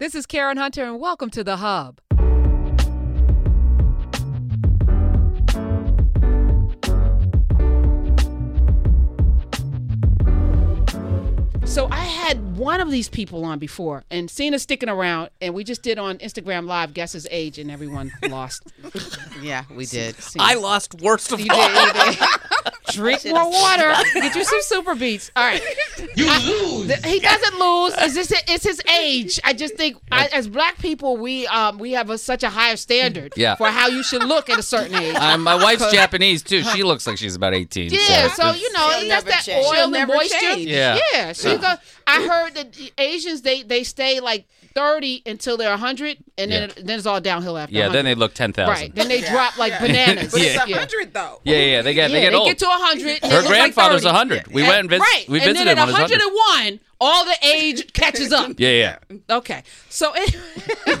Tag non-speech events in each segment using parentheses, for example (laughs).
This is Karen Hunter, and welcome to The Hub. So I had one of these people on before, and Cena sticking around, and we just did on Instagram Live guess his age, and everyone (laughs) lost. Yeah, we did. Cena. I lost worst of You all. did, you (laughs) did. Drink more water. Get you some (laughs) super beats. All right. You I- lose. th- he doesn't lose. It's, just, it's his age. I just think, I, as black people, we um we have a, such a higher standard Yeah. for how you should look at a certain age. Uh, my wife's (laughs) Japanese too. She looks like she's about 18. Yeah, so it's- you know She'll that's never that change. oil She'll and never moisture. change. Yeah. yeah. So you go. I heard that Asians they they stay like thirty until they're hundred, and then Yeah. then it's all downhill after. yeah, then they look 10,000. right. Then they drop like bananas. But it's Yeah. yeah. hundred though. Yeah, yeah, they get Yeah, they get they old. get to 100. Her look like grandfather's 30. 100. We And- went and vis- right. we and visited then him at on his 100. 101, all the age catches up. (laughs) yeah, yeah. Okay. So it, (laughs)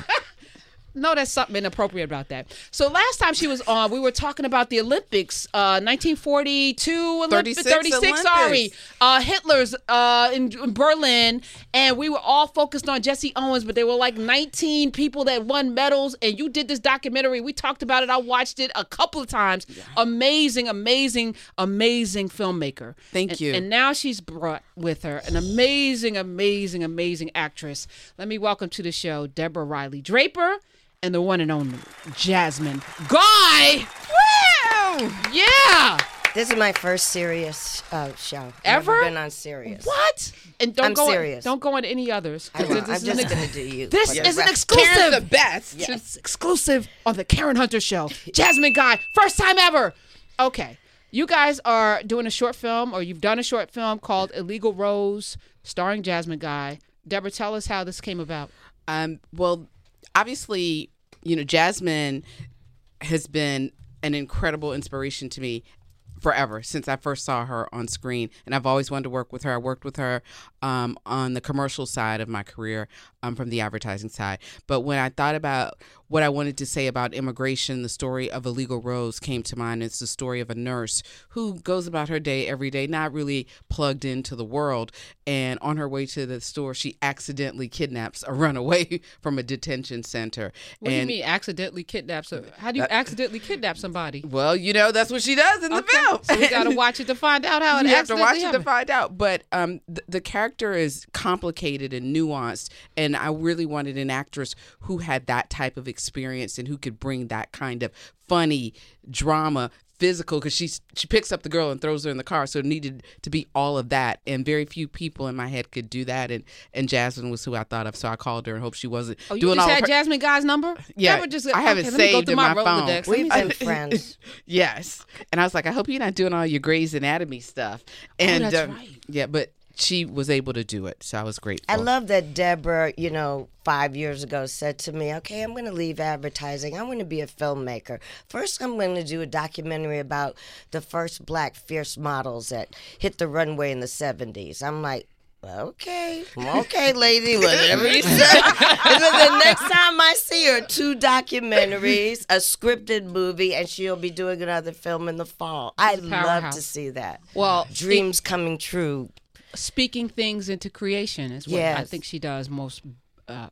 no, there's something inappropriate about that. So last time she was on, we were talking about the Olympics, uh, 1942 Olympics, 36 36. Sorry, uh, Hitler's uh, in, in Berlin, and we were all focused on Jesse Owens, but there were like 19 people that won medals. And you did this documentary. We talked about it. I watched it a couple of times. Amazing, amazing, amazing filmmaker. Thank And- you. And now she's brought with her an amazing, amazing, amazing actress. Let me welcome to the show Deborah Riley Draper and the one and only Jasmine Guy. Wow. Yeah. This is my first Sirius uh, show. Ever? Never been on Sirius. What? And don't I'm go Sirius. don't go into any others. I 'cause this I'm is just an- gonna do you. This is the an exclusive. Karen's the best. It's exclusive on the Karen Hunter Show. (laughs) Jasmine Guy, first time ever. Okay. You guys are doing a short film, or you've done a short film called Illegal Rose, starring Jasmine Guy. Deborah, tell us how this came about. Um, well, obviously, you know, Jasmine has been an incredible inspiration to me forever since I first saw her on screen, and I've always wanted to work with her. I worked with her um, on the commercial side of my career, um, from the advertising side. But when I thought about what I wanted to say about immigration, the story of Illegal Rose came to mind. It's the story of a nurse who goes about her day every day, not really plugged into the world, and on her way to the store, she accidentally kidnaps a (laughs) runaway from a detention center. What do you mean accidentally kidnap some? How do you accidentally kidnap somebody? well, you know that's what she does in the film. So we gotta (laughs) watch it to find out how it you have to watch accidentally it to find out. But um, th- the character is complicated and nuanced, and I really wanted an actress who had that type of experience and who could bring that kind of funny drama. Physical, because she she picks up the girl and throws her in the car, so it needed to be all of that, and very few people in my head could do that, and and Jasmine was who I thought of, so I called her and hope she wasn't Oh, you doing just all had her. Jasmine Guy's number? Yeah, Deborah just, I have it okay, let me go saved in my, my phone. Rolodex. Let me We've been friends. (laughs) Yes. And I was like, I hope you're not doing all your Grey's Anatomy stuff. And Oh, that's um, right. yeah, but she was able to do it, so I was grateful. I love that Deborah, you know, five years ago said to me, okay, I'm going to leave advertising. I'm going to be a filmmaker. First, I'm going to do a documentary about the first black fierce models that hit the runway in the 70s. I'm like, okay, okay, lady, whatever you say. (laughs) and then the next time I see her, two documentaries, a scripted movie, and she'll be doing another film in the fall. I'd love to see that. Well, Dreams coming true. Speaking things into creation is what I think she does most uh,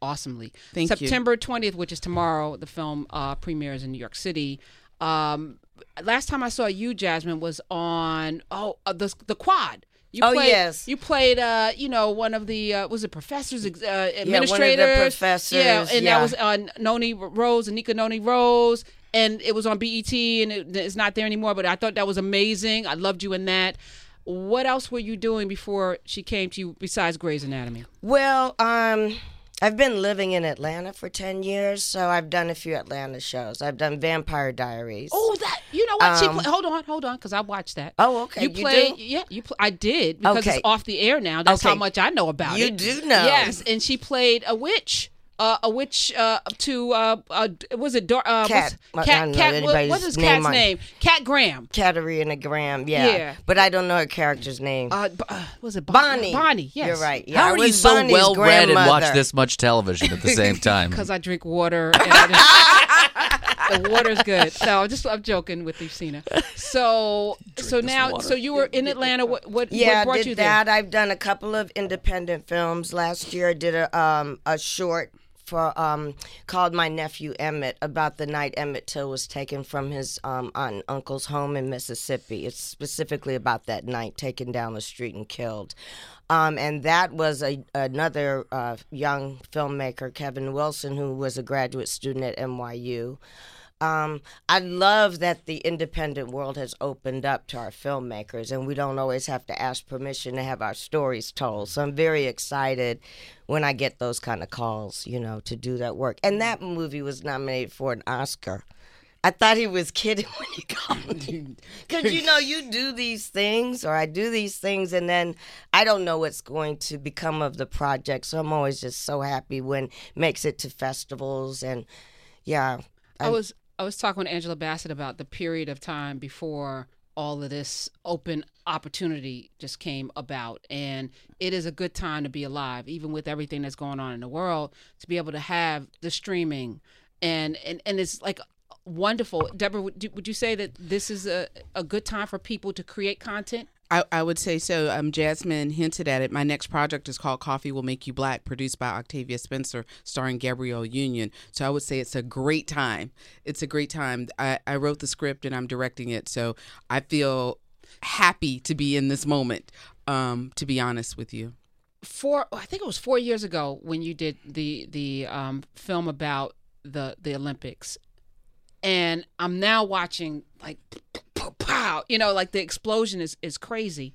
awesomely. Thank you. September 20th, which is tomorrow, the film uh, premieres in New York City. Um, last time I saw you, Jasmine, was on oh uh, the the quad. You Oh, played, yes. you played. Uh, you know, one of the uh, was it professors, uh, one of the professors, Yeah, and yeah. that was on Noni Rose, Anika Noni Rose, and it was on BET, and it, it's not there anymore. But I thought that was amazing. I loved you in that. What else were you doing before she came to you besides Grey's Anatomy? Well, um, I've been living in Atlanta for 10 years, so I've done a few Atlanta shows. I've done Vampire Diaries. Oh, that you know what? she Um, play, hold on, hold on, because I watched that. Oh, okay, You you played, do? yeah. You I did because Okay. it's off the air now. That's how much I know about You it. You do know. Yes, and she played a witch. Uh, a witch uh, to uh, uh, was it Dor- uh, Cat. what's- I cat, don't know cat what, anybody's what's his name cat's on- name? Kat Graham. Katerina Graham, yeah. Yeah. But I don't know her character's name. Uh, b- uh, was it Bonnie. Bonnie, yes. You're right. Yeah, How I are you was so Bonnie's well read and watch grandmother. this much television at the same (laughs) time? Because I drink water. And I (laughs) the water's good. So I'm just I'm joking with you, Cena. So so now so you were in Atlanta. What what, Yeah, what brought did you that. I've done a couple of independent films. Last year, I did a um a short for um called My Nephew Emmett about the night Emmett Till was taken from his um aunt and uncle's home in Mississippi. It's specifically about that night taken down the street and killed. Um, and that was a another uh, young filmmaker, Kevin Wilson, who was a graduate student at NYU. Um, I love that the independent world has opened up to our filmmakers, and we don't always have to ask permission to have our stories told. So I'm very excited when I get those kind of calls, you know, to do that work. And that movie was nominated for an Oscar. I thought he was kidding (laughs) when he called (laughs) me. Because, you know, you do these things, or I do these things, and then I don't know what's going to become of the project. So I'm always just so happy when it makes it to festivals. And yeah, I was I was talking with Angela Bassett about the period of time before all of this open opportunity just came about. And it is a good time to be alive even with everything that's going on in the world to be able to have the streaming. And and, and it's like wonderful. Deborah would you, would you say that this is a, a good time for people to create content I, I would say so. Um, Jasmine hinted at it. My next project is called Coffee Will Make You Black, produced by Octavia Spencer, starring Gabrielle Union. So I would say it's a great time. It's a great time. I, I wrote the script and I'm directing it. So I feel happy to be in this moment, um, to be honest with you. four I think it was four years ago when you did the the um, film about the the Olympics, and I'm now watching like pow, you know, like the explosion is is crazy.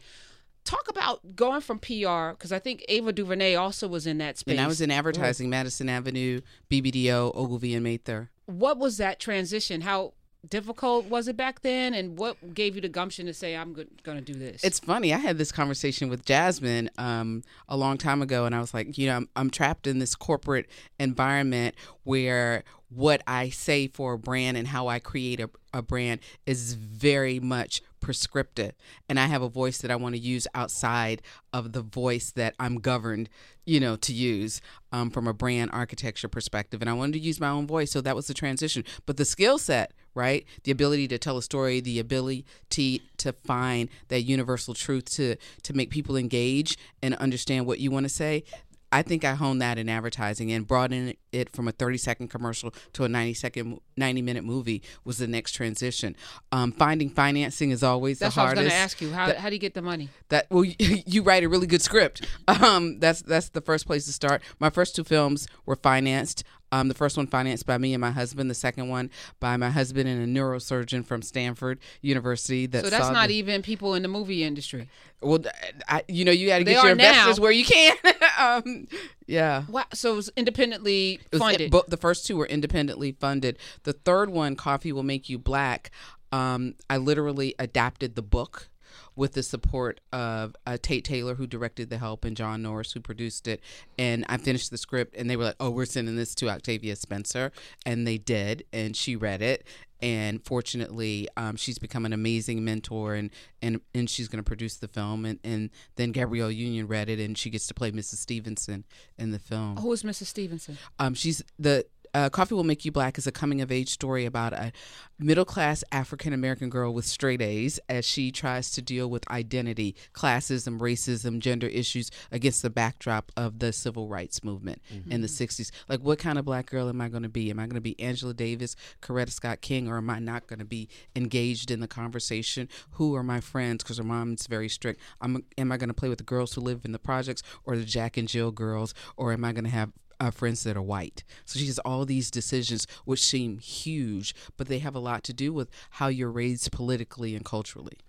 Talk about going from PR because I think Ava DuVernay also was in that space. And I was in advertising, Madison Avenue, BBDO, Ogilvy, and Mather. What was that transition? How difficult was it back then, and what gave you the gumption to say I'm going to do this? It's funny. I had this conversation with Jasmine um, a long time ago, and I was like, you know, I'm, I'm trapped in this corporate environment where what I say for a brand and how I create a, a brand is very much prescriptive. And I have a voice that I want to use outside of the voice that I'm governed, you know, to use um, from a brand architecture perspective. And I wanted to use my own voice. So that was the transition. But the skill set, right? The ability to tell a story, the ability to find that universal truth to to make people engage and understand what you want to say. I think I honed that in advertising and brought in it from a 30 second commercial to a 90 second, 90 minute movie was the next transition. Um, finding financing is always that's the what I was going to ask you. How, That- how do you get the money? that well, you, (laughs) you write a really good script. Um, that's that's the first place to start. My first two films were financed. Um, the first one financed by me and my husband. The second one by my husband and a neurosurgeon from Stanford University. That So that's not the- even people in the movie industry. well. I, you know, you got to get your now. investors where you can. (laughs) um, yeah. Wow. So it was independently funded. But the first two were independently funded. The third one, Coffee Will Make You Black, um, I literally adapted the book with the support of uh, Tate Taylor, who directed The Help, and John Norris, who produced it. And I finished the script, and they were like, "Oh, we're sending this to Octavia Spencer," and they did, and she read it. And fortunately, um, she's become an amazing mentor, and and, and she's going to produce the film. And, and then Gabrielle Union read it, and she gets to play Mrs. Stevenson in the film. Who is Mrs. Stevenson? Um, she's the uh, Coffee Will Make You Black is a coming of age story about a middle class African American girl with straight A's as she tries to deal with identity, classism, racism, gender issues against the backdrop of the civil rights movement in the 60s. Like, what kind of black girl am I going to be? Am I going to be Angela Davis, Coretta Scott King, or am I not going to be engaged in the conversation? Who are my friends? Because her mom's very strict. I'm, am I going to play with the girls who live in the projects or the Jack and Jill girls? Or am I going to have uh, friends that are white. So she has all these decisions which seem huge, but they have a lot to do with how you're raised politically and culturally.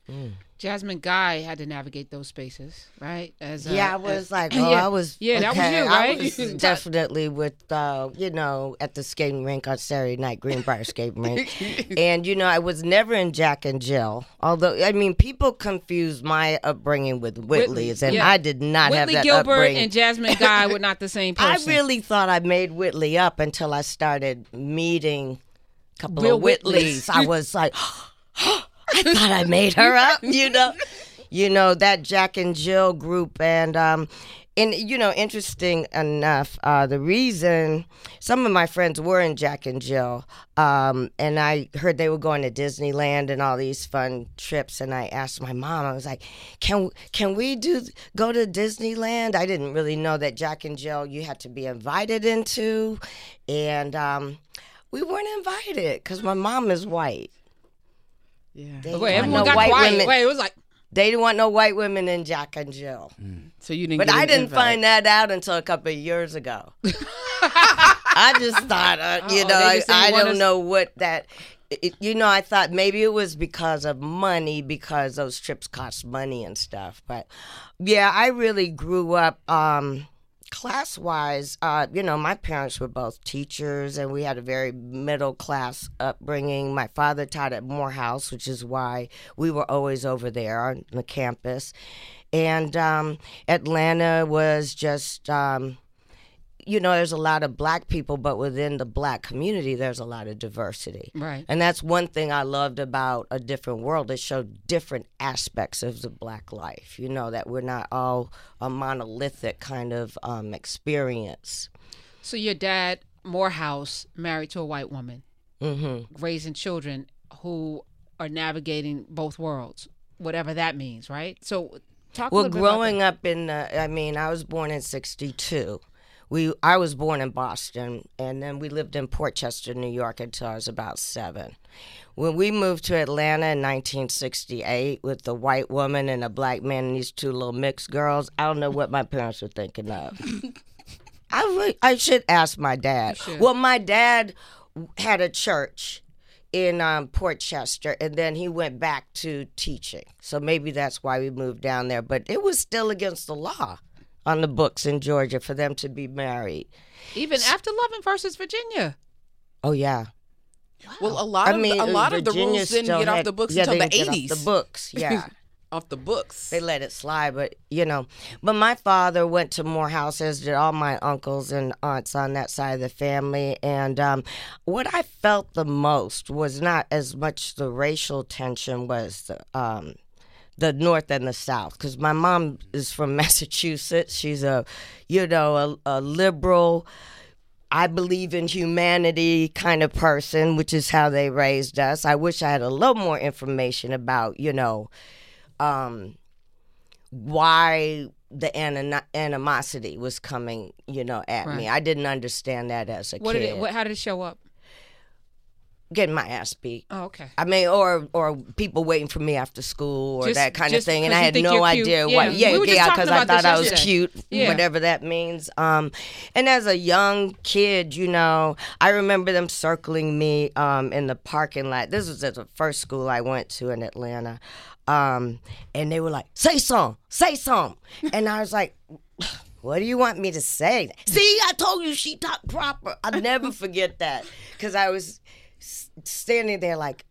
Jasmine Guy had to navigate those spaces, right? As uh, yeah, I as- was like, (laughs) oh, yeah. I was. Yeah, that was you, right? I was (laughs) definitely with, uh, you know, at the skating rink on Saturday night, Greenbrier skating rink, (laughs) and you know, I was never in Jack and Jill. Although, I mean, people confuse my upbringing with Whitley's, and yeah. I did not have Whitley that Gilbert upbringing. and Jasmine Guy were not the same person. I really thought I made Whitley up until I started meeting a couple Real of Whitleys. I was like, (gasps) (gasps) (gasps) I thought I made her (laughs) up, you know. You know, that Jack and Jill group and um and you know, interesting enough, uh, the reason some of my friends were in Jack and Jill, um, and I heard they were going to Disneyland and all these fun trips, and I asked my mom, I was like, "Can can we do go to Disneyland?" I didn't really know that Jack and Jill you had to be invited into, and um, we weren't invited because my mom is white. Yeah. They Wait, want everyone no got white quiet. women. Wait, it was like They didn't want no white women in Jack and Jill. So you didn't. But get I didn't invite. find that out until a couple of years ago. (laughs) I just thought, uh, you Uh-oh, know, they I, I don't us- know what that. It, you know, I thought maybe it was because of money, because those trips cost money and stuff. But yeah, I really grew up um, class wise. Uh, you know, my parents were both teachers, and we had a very middle class upbringing. My father taught at Morehouse, which is why we were always over there on the campus. And um, Atlanta was just. Um, you know, there's a lot of black people, but within the black community, there's a lot of diversity. Right. And that's one thing I loved about A Different World. It showed different aspects of the black life, you know, that we're not all a monolithic kind of um, experience. so. Your dad, Morehouse, married to a white woman, hmm raising children who are navigating both worlds, whatever that means, right? So, talk. a Well, little bit about growing up in the, I mean, I was born in 62. We, I was born in Boston, and then we lived in Port Chester, New York, until I was about seven. When we moved to Atlanta in 1968 with the white woman and a black man and these two little mixed girls, I don't know what my parents were thinking of. (laughs) I really, I should ask my dad. Well, my dad had a church in um, Port Chester, and then he went back to teaching. So maybe that's why we moved down there. But it was still against the law on the books in Georgia for them to be married. even after Loving versus Virginia. Oh yeah, Well, a lot I of mean, the, a lot of the rules didn't get off had- the books yeah, until the off eighties. The books, (laughs) yeah. off the books. they let it slide, but you know. But my father went to Morehouse, as did all my uncles and aunts on that side of the family. And um, what I felt the most was not as much the racial tension, was the um, the North and the South. Because my mom is from (laughs) Massachusetts. She's a, you know, a, a liberal. I believe in humanity kind of person, which is how they raised us. I wish I had a little more information about, you know, um, why the anim- animosity was coming, you know, at me. I didn't understand that as a What kid. did it? What, how did it show up? Getting my ass beat. Oh, okay. I mean, or or people waiting for me after school or Just- that kind of thing, and I had no cute. idea Yeah, what. Yeah, we yeah, because I thought I was cute, Yeah. whatever that means. Um, and as a young kid, you know, I remember them circling me um in the parking lot. This was at the first school I went to in Atlanta, um, and they were like, "Say something, say something," (laughs) and I was like. What do you want me to say? See, I told you she talked proper. I'll never forget that because I was standing there like,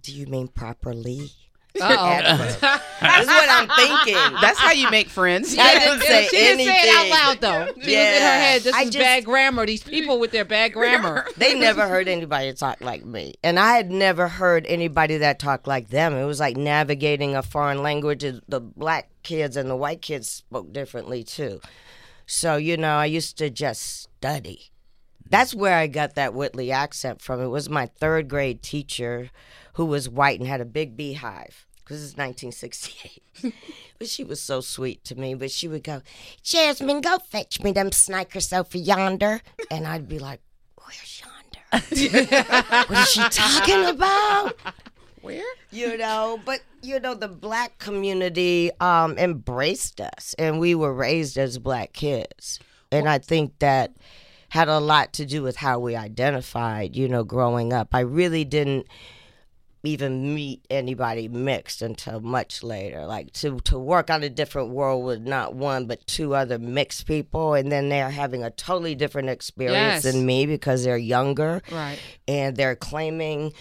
"Do you mean properly?" (laughs) (laughs) This is what I'm thinking. That's how you make friends. (laughs) I didn't say she didn't say it out loud though. She was in her head. This I is just- bad grammar. These people with their bad grammar. they never heard anybody talk like me, and I had never heard anybody that talked like them. It was like navigating a foreign language. The black kids and the white kids spoke differently too. So you know, I used to just study. That's where I got that Whitley accent from. It was my third grade teacher who was white and had a big beehive because it's 1968. (laughs) but she was so sweet to me. But she would go, Jasmine, go fetch me them snikers over yonder. And I'd be like, where's yonder? (laughs) what is she talking about? Where? you know but you know the black community um embraced us and we were raised as black kids and i think that had a lot to do with how we identified you know growing up i really didn't even meet anybody mixed until much later. Like to to work on a different world with not one but two other mixed people, and then they're having a totally different experience Yes. than me because they're younger Right. and they're claiming,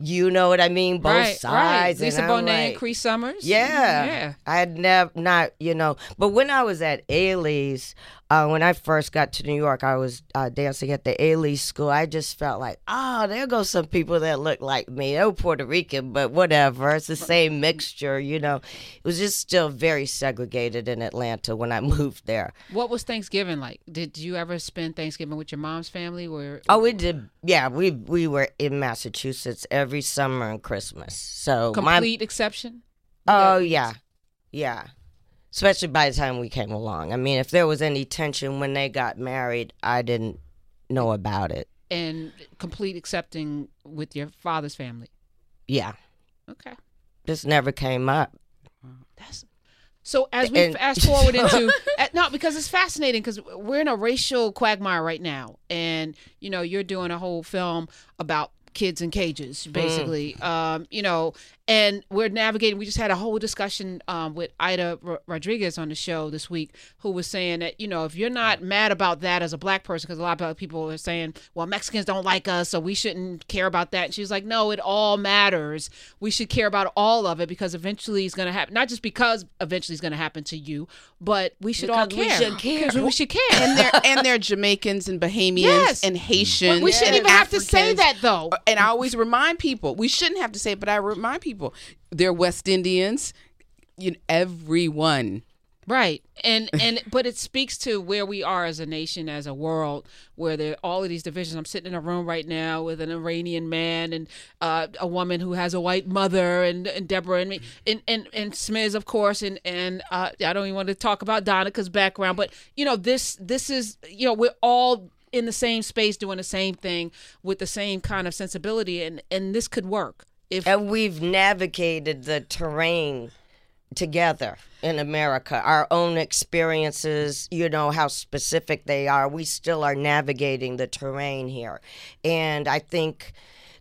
you know what I mean, both right. sides. Right. Lisa and Bonet and like, Cree Summers. yeah. Yeah. I had never not you know, but when I was at Ailey's, uh, when I first got to New York, I was uh, dancing at the Ailey School. I just felt like, oh, there go some people that look like me. They were Puerto Rican, but whatever. It's the same mixture, you know. It was just still very segregated in Atlanta when I (laughs) moved there. What was Thanksgiving like? Did you ever spend Thanksgiving with your mom's family? Where Oh, we did. Yeah, we we were in Massachusetts every summer and Christmas. So my complete exception? Oh yeah, yeah. Especially by the time we came along. I mean, if there was any tension when they got married, I didn't know about it. and complete accepting with your father's family. Yeah, Okay. this never came up. That's so as we And- fast forward (laughs) into uh, no because it's fascinating because we're in a racial quagmire right now and you know you're doing a whole film about kids in cages basically um you know and we're navigating we just had a whole discussion um with ida R- rodriguez on the show this week who was saying that you know if you're not mad about that as a black person because a lot of people are saying well mexicans don't like us so we shouldn't care about that and she's like no it all matters we should care about all of it because eventually it's going to happen not just because eventually it's going to happen to you but we should all Because we care should care. 'Cause we should care and they're and they're (laughs) Jamaicans and Bahamians Yes. and Haitians. But we shouldn't and even have to say that though And I always remind people we shouldn't have to say it, but I remind people they're West Indians. You know, everyone. Right. And and but it speaks to where we are as a nation, as a world, where there are all of these divisions. I'm sitting in a room right now with an Iranian man and uh, a woman who has a white mother and, and Deborah and me and, and, and Smiz, of course, and and uh, I don't even want to talk about Donica's background, but you know, this this is you know, we're all in the same space doing the same thing with the same kind of sensibility and, and this could work. If And we've navigated the terrain together in America. Our own experiences, you know, how specific they are. We still are navigating the terrain here. And I think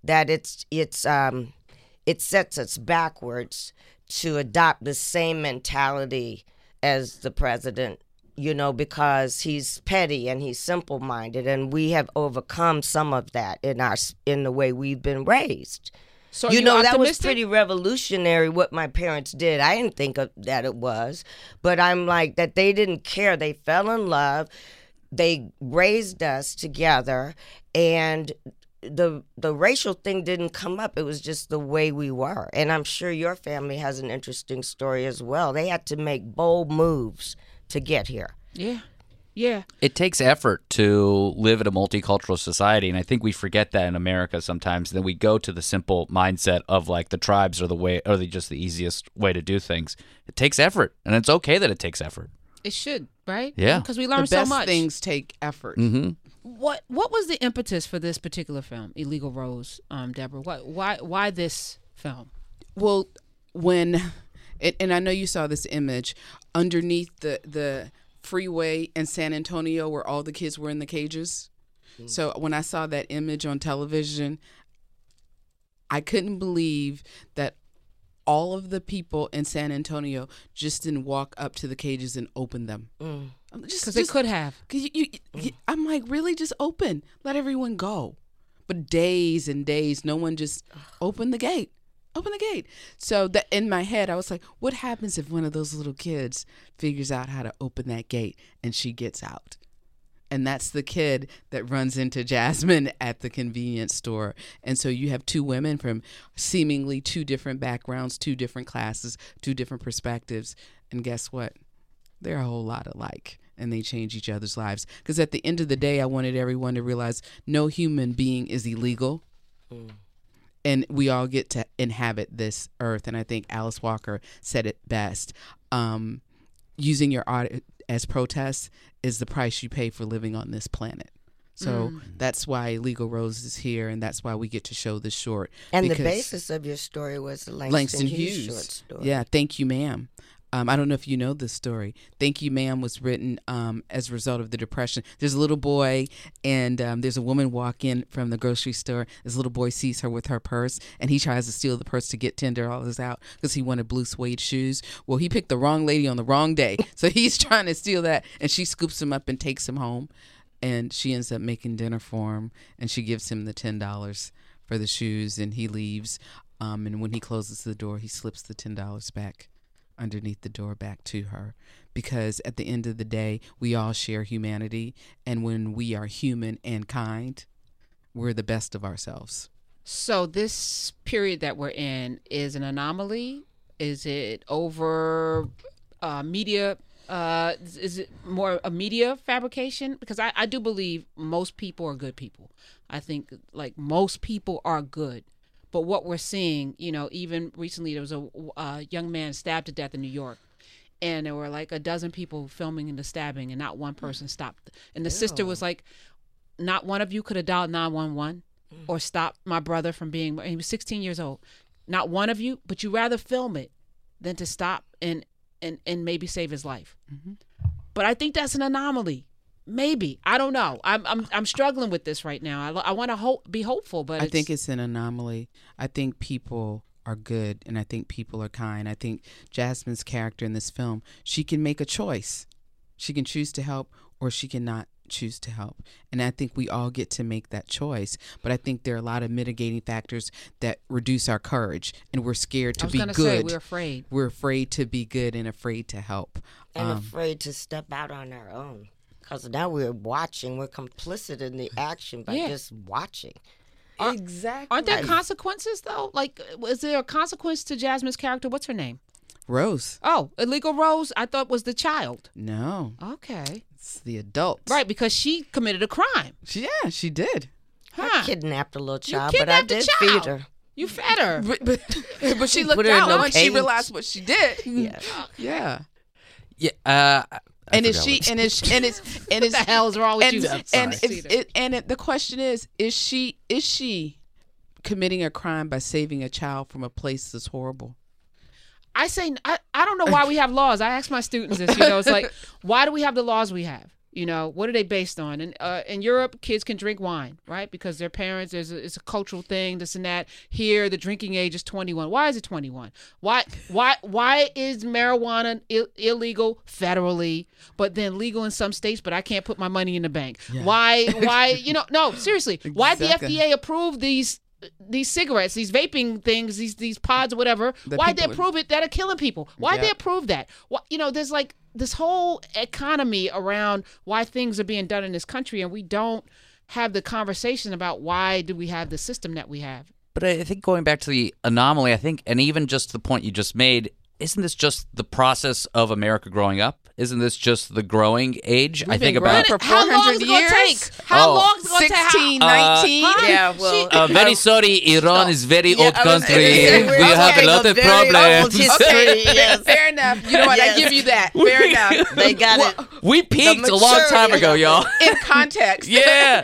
that it's it's um it sets us backwards to adopt the same mentality as the president you know because he's petty and he's simple minded and we have overcome some of that in our in the way we've been raised so you know that was pretty revolutionary what my parents did. I didn't think of that it was but i'm like that they didn't care. They fell in love. They raised us together and the the racial thing didn't come up. It was just the way we were. And i'm sure your family has an interesting story as well. They had to make bold moves to get here. Yeah. Yeah. It takes effort to live in a multicultural society, and I think we forget that in America sometimes. Then we go to the simple mindset of like the tribes are the way, or the just the easiest way to do things. It takes effort, and it's okay that it takes effort. It should, right? Yeah. Because we The learn so much. things take effort. Mm-hmm. What What was the impetus for this particular film, Illegal Rose, um, Deborah? What why why this film? Well, when and, and I know you saw this image underneath the the freeway in San Antonio where all the kids were in the cages. So when I saw that image on television, I couldn't believe that all of the people in San Antonio just didn't walk up to the cages and open them. Mm. Just, Because they could have. You, you, you- I'm like, really, just open, let everyone go. But days and days, no one just opened the gate, open the gate. So that in my head, I was like, what happens if one of those little kids figures out how to open that gate and she gets out? And that's the kid that runs into Jasmine (laughs) at the convenience store. And so you have two women from seemingly two different backgrounds, two different classes, two different perspectives. And guess what? they're a whole lot alike and they change each other's lives because at the end of the day i wanted everyone to realize no human being is illegal mm. And we all get to inhabit this earth and i think alice walker said it best um, using your art as protest is the price you pay for living on this planet so that's why legal rose is here and that's why we get to show this short and the basis of your story was the langston, Langston hughes, Hughes. short story Yeah, thank you, ma'am. Um, I don't know if you know this story. Thank You Ma'am was written um, as a result of the Depression. There's a little boy, and um, there's a woman walk in from the grocery store. This little boy sees her with her purse, and he tries to steal the purse to get $10 out because he wanted blue suede shoes. Well, he picked the wrong lady on the wrong day. (laughs) So he's trying to steal that, and she scoops him up and takes him home. And she ends up making dinner for him, and she gives him the $10 for the shoes, and he leaves. Um, and when he closes the door, he slips the $10 back underneath the door back to her because at the end of the day we all share humanity and when we are human and kind we're the best of ourselves So this period that we're in is an anomaly. Is it over uh, media? Uh, is it more a media fabrication? Because I, I do believe most people are good people. I think like most people are good. But what we're seeing, you know, even recently there was a, a young man stabbed to death in New York. And there were like a dozen people filming the stabbing, and not one hmm. person stopped. And the sister was like, not one of you could have dialed 911 hmm. or stopped my brother from being he was 16 years old. Not one of you but you rather film it than to stop and and and maybe save his life. Mm-hmm. But i think that's an anomaly maybe. I don't know. I'm i'm, I'm struggling with this right now. I, I want to hope be hopeful but i think it's an anomaly. I think people are good and i think people are kind. I think jasmine's character in this film she can make a choice. She can choose to help or she cannot choose to help. And i think we all get to make that choice but i think there are a lot of mitigating factors that reduce our courage and we're scared I to was be gonna say good. we're afraid. We're afraid to be good and afraid to help. And Um, afraid to step out on our own. Because now we're watching, we're complicit in the action by Yeah. just watching. exactly. aren't there consequences though? Like is there a consequence to jasmine's character? What's her name? Rose. Oh illegal rose i thought was the child. No. Okay. It's the adult. Right because she committed a crime. She, yeah she did. I huh kidnapped a little child, but I kidnapped a did child. feed her. you fed her. But, but, (laughs) but she Put looked her in out no once she realized what she did. Yeah. (laughs) yeah. Yeah. Uh, I- and is she and is and is (laughs) and is what the hell is wrong with and, you? and it, and it, the question is is she is she committing a crime by saving a child from a place that's horrible I say I, I don't know why we have laws. I ask my students this. You know, it's like (laughs) why do we have the laws we have? You know, what are they based on? And uh, in Europe, kids can drink wine, right? Because their parents, there's a, it's a cultural thing, this and that. Here, the drinking age is 21. Why is it 21? Why why why is marijuana Ill- illegal federally, but then legal in some states? But I can't put my money in the bank. Why (laughs) why you know? No, seriously. Why Exactly. the FDA approve these? These cigarettes, these vaping things, these these pods or whatever. The Why they approve it that are killing people? Why they Yeah. approve that? Why, you know, there's like this whole economy around why things are being done in this country, and we don't have the conversation about why do we have the system that we have. But I think going back to the anomaly, I think, and even just the point you just made, isn't this just the process of America growing up? Isn't this just the growing age? I We've think been growing about. for How long 400 is it gonna years? take? How Oh. long is it gonna take? 16 Uh, 19 Huh? Yeah, well, Uh, very sorry, Iran is very Yeah, old I was country. we we're have a lot of very old problems. history. okay (laughs) yes. fair enough you know what Yes. i give you that (laughs) fair enough (laughs) They got it. we peaked a long time ago, y'all. in context yeah.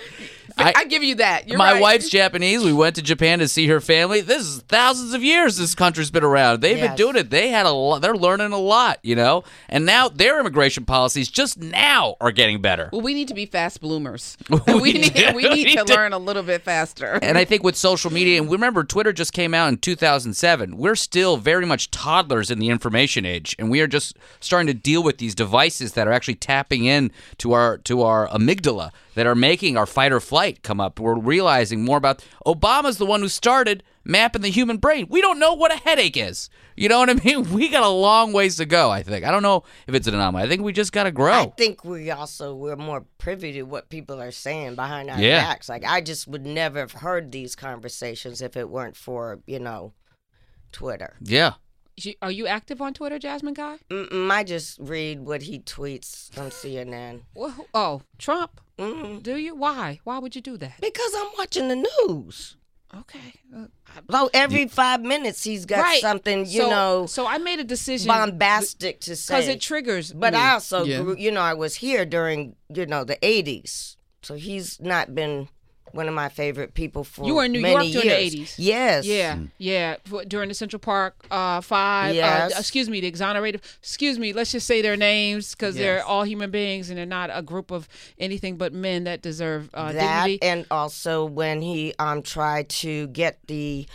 I, I- give you that You're My right. wife's (laughs) Japanese. We went to Japan to see her family. This is thousands of years this country's been around. They've been doing it. They had a lot. They're learning a lot, you know. And now their immigration policies just now are getting better. well we need to be fast bloomers (laughs) We we need do. we need (laughs) We to do. learn a little bit faster And I think with social media, and remember, Twitter just came out in 2007. We're still very much toddlers in the information age, and we are just starting to deal with these devices that are actually tapping in to our to our amygdala, that are making our fight or flight come up. We're realizing more about Obama's the one who started mapping the human brain. We don't know what a headache is. You know what I (laughs) mean? We got a long ways to go. I think. I don't know if it's an anomaly. I think we just got to grow. I think we also we're more privy to what people are saying behind our Yeah. backs. Like I just would never have heard these conversations if it weren't for you know Twitter. yeah. Are you active on Twitter, Jasmine Guy? Mm-mm, I just read what he tweets on CNN Well, who- oh, Trump. Mm Do you? Why? Why would you do that? because I'm watching the news. Okay. Uh, I- every five minutes he's got right. something you so, know So I made a decision bombastic to say. because it triggers. But me. I also, Yeah. grew, you know, I was here during, you know, the 80s. So he's not been one of my favorite people for You were in New many York during the 80s. Yes. Yeah, yeah. For- During the Central Park uh, Five. Yes. Uh, excuse me, the exonerated. Excuse me. Let's just say their names because they're all human beings and they're not a group of anything but men that deserve uh, that dignity. and also when he um tried to get the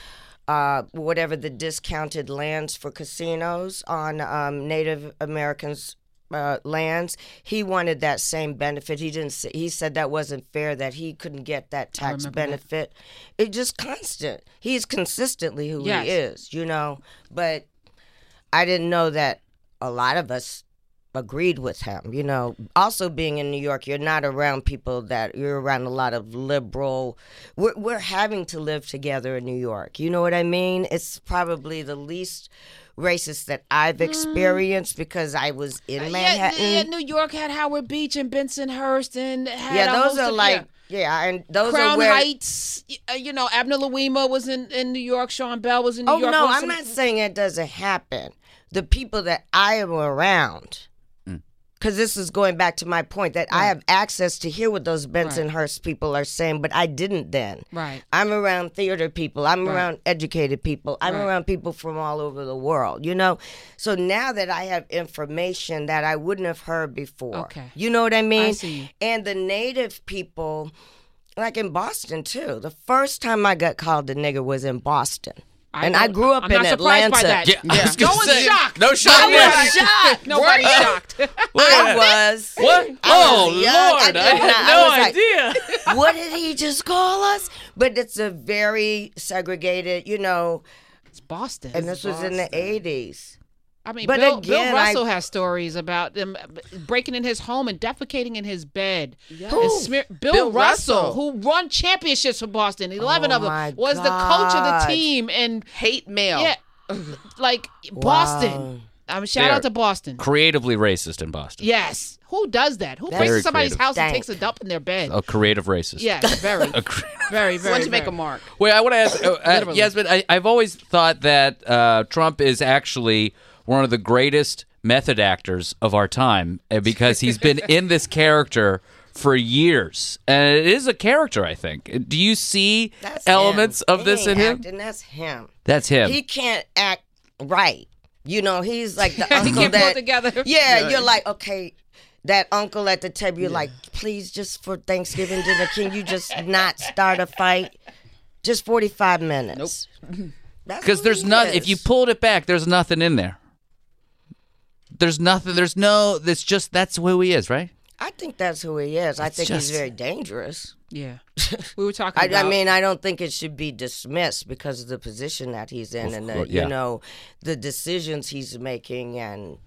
uh, whatever the discounted lands for casinos on um, Native Americans. Uh, lands. He wanted that same benefit. He didn't. Say, he said that wasn't fair. That he couldn't get that tax remember that. benefit. It just constant. He's consistently who Yes. he is, you know. But I didn't know that a lot of us agreed with him. You know, also being in New York, you're not around people that you're around a lot of liberal. We're, we're having to live together in New York. You know what I mean? It's probably the least racist that I've experienced because I was in Uh, yeah, Manhattan. yeah, New York had Howard Beach and Bensonhurst and had Yeah, those are of- like yeah. yeah, and those Crown are where. Heights. uh, You know, Abner Louima was in, in New York. Sean Bell was in New Oh York. Oh no, I'm some- not saying it doesn't happen. The people that I am around, Mm. Because this is going back to my point that I have access to hear what those Bensonhurst people are saying, but I didn't then. Right. I'm around theater people. I'm Right. around educated people. I'm Right. around people from all over the world, you know? So now that I have information that I wouldn't have heard before. Okay. You know what I mean? I see. And the native people, like in Boston too, the first time I got called a nigger was in Boston. And I don't- grew up I'm in not surprised Atlanta. by that. Yeah, I was (laughs) No gonna one's say, shocked. No shock I there. was shocked. (laughs) Nobody's shocked. (laughs) I was. What? I Oh was young. I I, did not- had I no like- idea. what did he just call us? But it's a very segregated, you know, It's Boston. and this was in the 80s. I mean, But Bill, again, Bill I- Russell has stories about them breaking in his home and defecating in his bed. Who? And smear- Bill, Bill Russell, Russell. who won championships for Boston, eleven Oh of them, my was the coach of the team, and Hate mail. yeah, (laughs) like Boston. I mean, shout They're out to Boston. Creatively racist in Boston. Yes, who does that? Who That's breaks somebody's creative. house and takes a dump in their bed? A creative racist. Yes, very, (laughs) A cre- very, very. Why don't you make a mark? Wait, I want to ask, uh, uh, Yasmin. I, I've always thought that uh, Trump is actually one of the greatest method actors of our time uh, because he's been in this (laughs) character for years, and it is a character. I think. Do you see That's elements him. of He this in him? acting, that's him. That's him. He can't act right. You know, he's like the (laughs) He uncle can't that together. (laughs) Yeah, you're like, okay, that uncle at the table, you're like, please, just for Thanksgiving dinner, can you just not start a fight? Just 45 minutes. Nope. Because there's nothing. If you pulled it back, there's nothing in there. There's nothing. There's no. It's just that's who he is, right? I think that's who he is. I think just- he's very dangerous. Yeah, (laughs) we were talking. I, I about, mean, I don't think it should be dismissed because of the position that he's in and the, yeah. you know, the decisions he's making and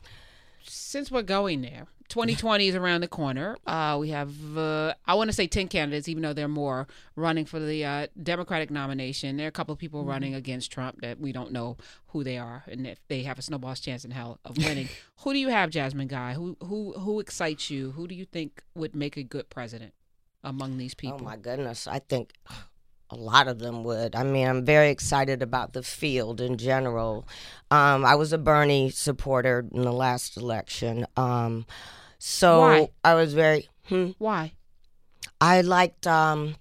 since we're going there, 2020 is around the corner. Uh, we have, uh, I want to say 10 candidates, even though there are more running for the uh, Democratic nomination. There are a couple of people running against Trump that we don't know who they are and if they have a snowball's chance in hell of winning. (laughs) who do you have, Jasmine Guy? Who who who excites you? Who do you think would make a good president among these people? Oh my goodness, I think a lot of them would. I mean, I'm very excited about the field in general. Um, I was a Bernie supporter in the last election, um, so Why? I was very. Hmm, Why? I liked. Um,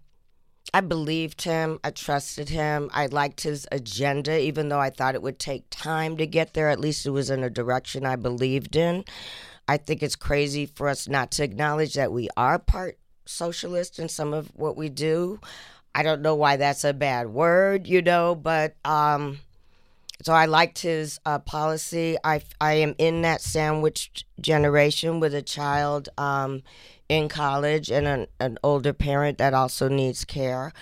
I believed him. I trusted him. I liked his agenda, even though I thought it would take time to get there. At least it was in a direction I believed in. I think it's crazy for us not to acknowledge that we are part socialist in some of what we do. I don't know why that's a bad word, you know, but um, so I liked his uh, policy. I I am in that sandwiched generation with a child um, in college and an, an older parent that also needs care,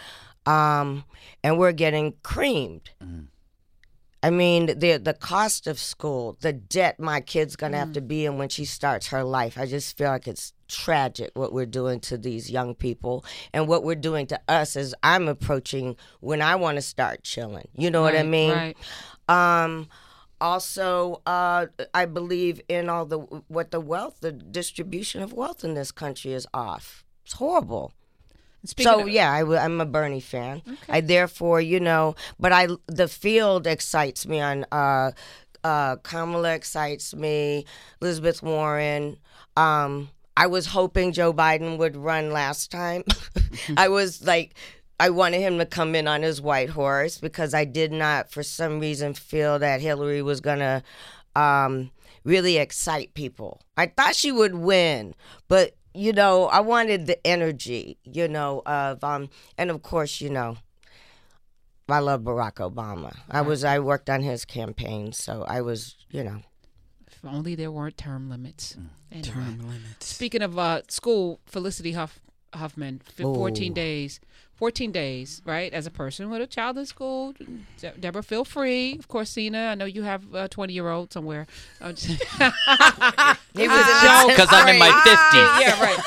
um, and we're getting creamed. I mean, the the cost of school, the debt my kid's gonna have to be in when she starts her life. I just feel like it's tragic what we're doing to these young people and what we're doing to us as I'm approaching when I want to start chilling. You know what I mean? Right. Um, also, uh, I believe in all the what the wealth, the distribution of wealth in this country is off. It's horrible. Speaking so yeah, I, am a Bernie fan. I therefore, you know, but I the field excites me. On uh, uh, Kamala excites me. Elizabeth Warren. Um, I was hoping Joe Biden would run last time. (laughs) I was like, I wanted him to come in on his white horse because I did not, for some reason, feel that Hillary was going to um, really excite people. I thought she would win, but you know, I wanted the energy, you know, of um, and of course, you know, I love Barack Obama. I was I worked on his campaign, so I was, you know. If only there weren't term limits. Anyway. Term limits. Speaking of uh, school, Felicity Huff, Huffman, f- 14 Oh. days. 14 days, right? As a person with a child in school, De- Deborah, feel free. Of course, Cena, I know you have a 20 year old somewhere. I'm just- (laughs) It was (laughs) joke. Because I'm in my 50s. yeah, right.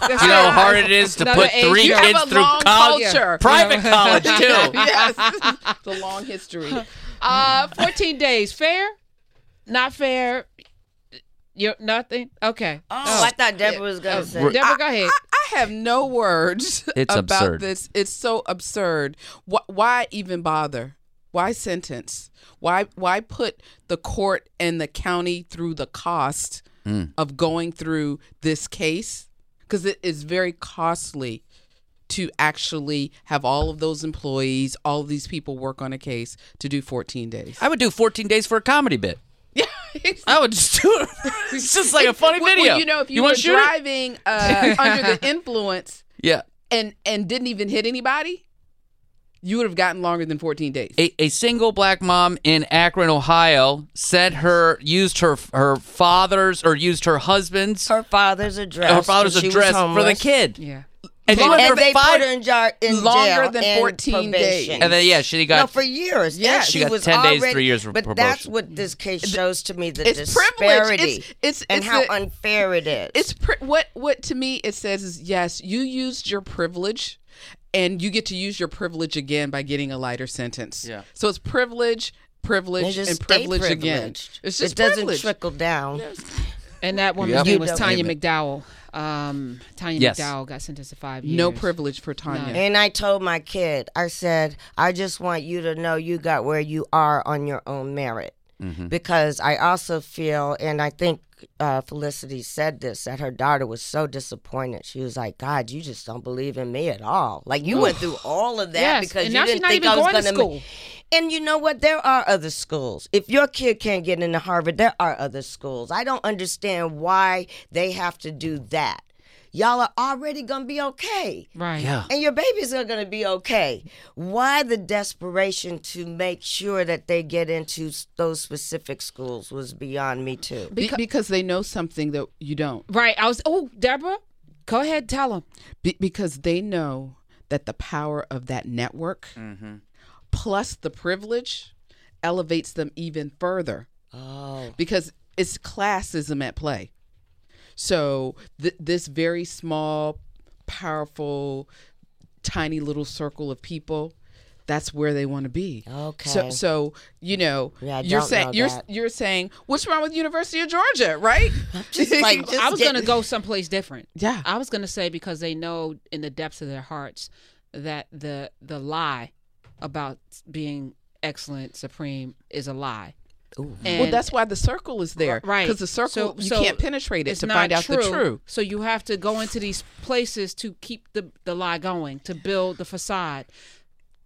(laughs) That's You know how hard it is to put age three gap. kids have a through long college, culture. private college too. yes, it's a long history. Uh, 14 days. Fair? Not fair? You're nothing? Okay. Oh, I thought Deborah was gonna Oh, say. Deborah, go ahead. I, have no words (laughs) It's about absurd. this. It's so absurd. Why, why even bother? Why sentence? Why why put the court and the county through the cost mm. of going through this case? Because it is very costly to actually have all of those employees, all of these people work on a case to do 14 days. I would do 14 days for a comedy bit. Yeah, I would just do it. (laughs) It's just like a funny Well, video. Well, you know, if you, wanna were driving uh, under the (laughs) influence Yeah. and and didn't even hit anybody, you would have gotten longer than 14 days. A, a single black mom in Akron, Ohio, sent her used her her father's or used her husband's her father's address. her father's when she was address for the kid. Yeah. And, she Longer went And they five, put her in, jar, in Longer jail than and 14 probation. days. and then yeah, she got no, for years. Yeah, Yeah, she she, got was 10 days, three years for But probation. that's what this case shows to me: the It's privilege. disparity It's- it's- and it's how a- unfair it is. It's pri- what what to me it says is yes, you used your privilege, and you get to use your privilege again by getting a lighter sentence. Yeah. So it's privilege, privilege, They just and stay privilege again. privileged. It's just it doesn't privilege. trickle down. And that woman's Yep. name was Tanya McDowell. Um, Tanya Yes. McDowell got sentenced to five years. No privilege for Tanya. And I told my kid, I said, I just want you to know you got where you are on your own merit. Because I also feel, and I think uh, Felicity said this, that her daughter was so disappointed. She was like, God, you just don't believe in me at all. Like, you went through all of that Yes, because and you now she's didn't not think even I was going to gonna school. ma- and you know what? There are other schools. If your kid can't get into Harvard, there are other schools. I don't understand why they have to do that. Y'all are already going to be okay. Right. yeah. And your babies are going to be okay. Why the desperation to make sure that they get into those specific schools was beyond me, too. Be- because they know something that you don't. Right. I was. Oh, Deborah, go ahead, tell them. Be- because they know that the power of that network mm-hmm. Plus the privilege elevates them even further Oh. because it's classism at play. So th- this very small, powerful, tiny little circle of people, that's where they want to be. Okay. So, so you know, Yeah, you're saying you're that. you're saying what's wrong with University of Georgia, right? (laughs) Just like, (laughs) just I was to go someplace different. Yeah. I was going to say because they know in the depths of their hearts that the the lie about being excellent, supreme is a lie. And well, that's why the circle is there, Right. Because the circle So- you so can't penetrate it to find out the truth. So you have to go into these places to keep the the lie going, to build the facade,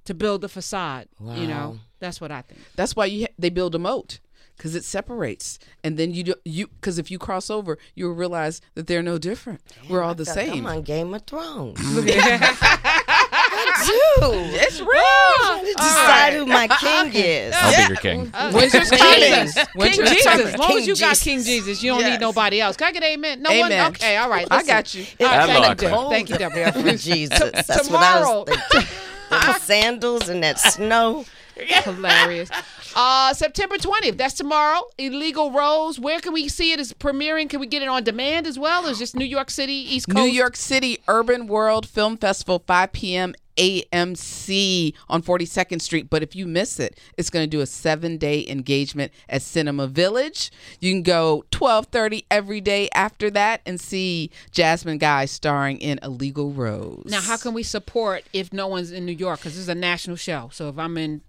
to build the facade. You know, that's what I think. That's why you ha- they build a moat because it separates, and then you do, you because if you cross over, you'll realize that they're no different. We're all the same. I'm on Game of Thrones. (laughs) (laughs) (laughs) It's real. to decide who my king (laughs) is. I'll be your king. Winter's coming. (laughs) King Winter's Jesus. coming. As long as you got Jesus. King Jesus, you don't Yes. need nobody else. Can I get amen? No Amen. one. Okay, all right. I got you. It's All right, Have kind thank you, of Thank you, up Deborah. there for Jesus. That's tomorrow. what I was thinking. Them sandals and that snow. Hilarious. Uh, September 20th. That's tomorrow. Illegal Rose. Where can we see it? Is premiering? Can we get it on demand as well? Or is just New York City, East Coast? New York City Urban World Film Festival, 5 p.m. AMC on 42nd Street. But if you miss it, it's going to do a seven-day engagement at Cinema Village. You can go 12:30 every day after that and see Jasmine Guy starring in Illegal Rose. Now, how can we support if no one's in New York? Because this is a national show. So if I'm in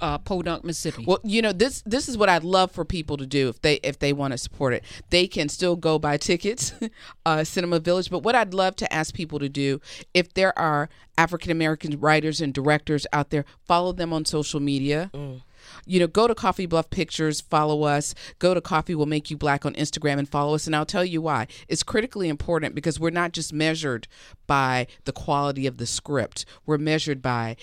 uh, Podunk, Mississippi. Well, you know this this is what I'd love for people to do if they if they want to support it. They can still go buy tickets, (laughs) uh, Cinema Village. But what I'd love to ask people to do, if there are African American writers and directors out there, follow them on social media. Mm. You know, go to Coffee Bluff Pictures, follow us. Go to Coffee Will Make You Black on Instagram and follow us. And I'll tell you why. It's critically important because we're not just measured by the quality of the script. We're measured by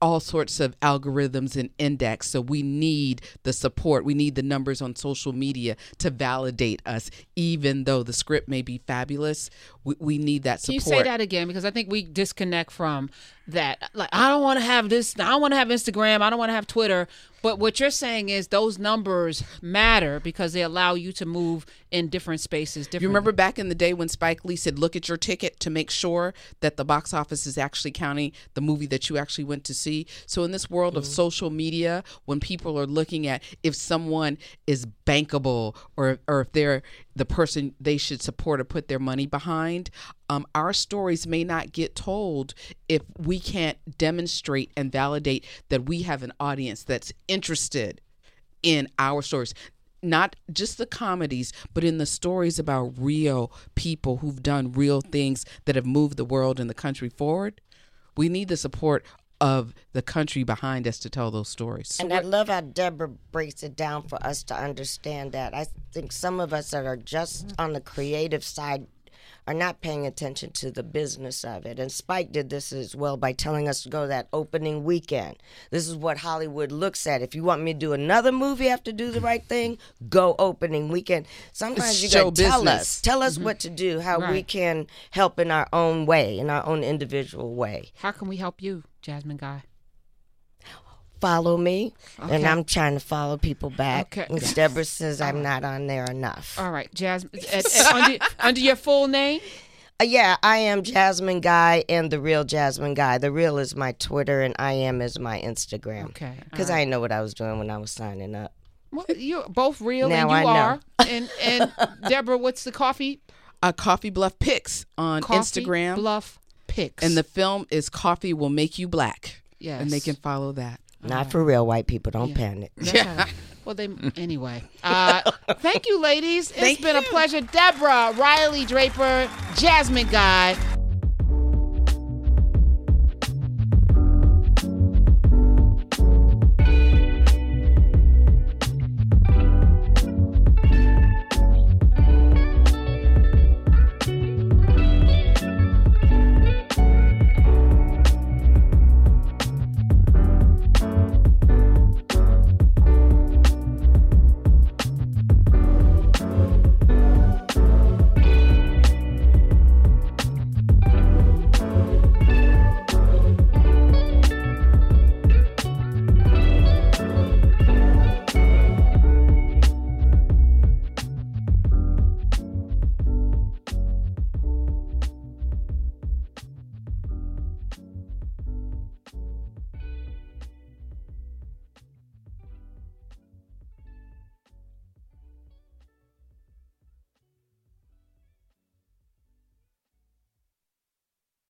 all sorts of algorithms and index. So we need the support. We need the numbers on social media to validate us, even though the script may be fabulous. We, we need that Can support. you say that again? Because I think we disconnect from that. Like, I don't want to have this. I don't want to have Instagram. I don't want to have Twitter. But what you're saying is those numbers matter because they allow you to move in different spaces. Different. You remember back in the day when Spike Lee said, "Look at your ticket to make sure that the box office is actually counting the movie that you actually went to see." So in this world of social media, when people are looking at if someone is bankable or or if they're the person they should support or put their money behind, um, our stories may not get told if we can't demonstrate and validate that we have an audience that's interested in our stories. Not just the comedies but in the stories about real people who've done real things that have moved the world and the country forward. We need the support of the country behind us to tell those stories And I love how Deborah breaks it down for us to understand that. I think some of us that are just mm. on the creative side are not paying attention to the business of it. And Spike did this as well by telling us to go that opening weekend. This is what Hollywood looks at. If you want me to do another movie I have to do the right thing, go opening weekend. Sometimes you got to tell us, tell us mm-hmm. what to do, how we can help in our own way, in our own individual way. How can we help you, Jasmine Guy? follow me, and I'm trying to follow people back. Okay. And Deborah says I'm not on there enough. All right, Jasmine. at- at- under, under your full name. Uh, yeah, I am Jasmine Guy and the real Jasmine Guy. The real is my Twitter, and I am is my Instagram. Okay. Because I didn't know what I was doing when I was signing up. Well, you're both real, Now and you I know. are. (laughs) And and Deborah, what's the coffee? uh, coffee bluff pics on Coffee instagram Bluff Pics. and the film is coffee will make you black yes, and they can follow that Not for real white people. Don't panic. Yeah. all right. Well, they (laughs) anyway. Uh, thank you, ladies. It's Thank been a pleasure, Deborah Riley Draper, Jasmine Guy.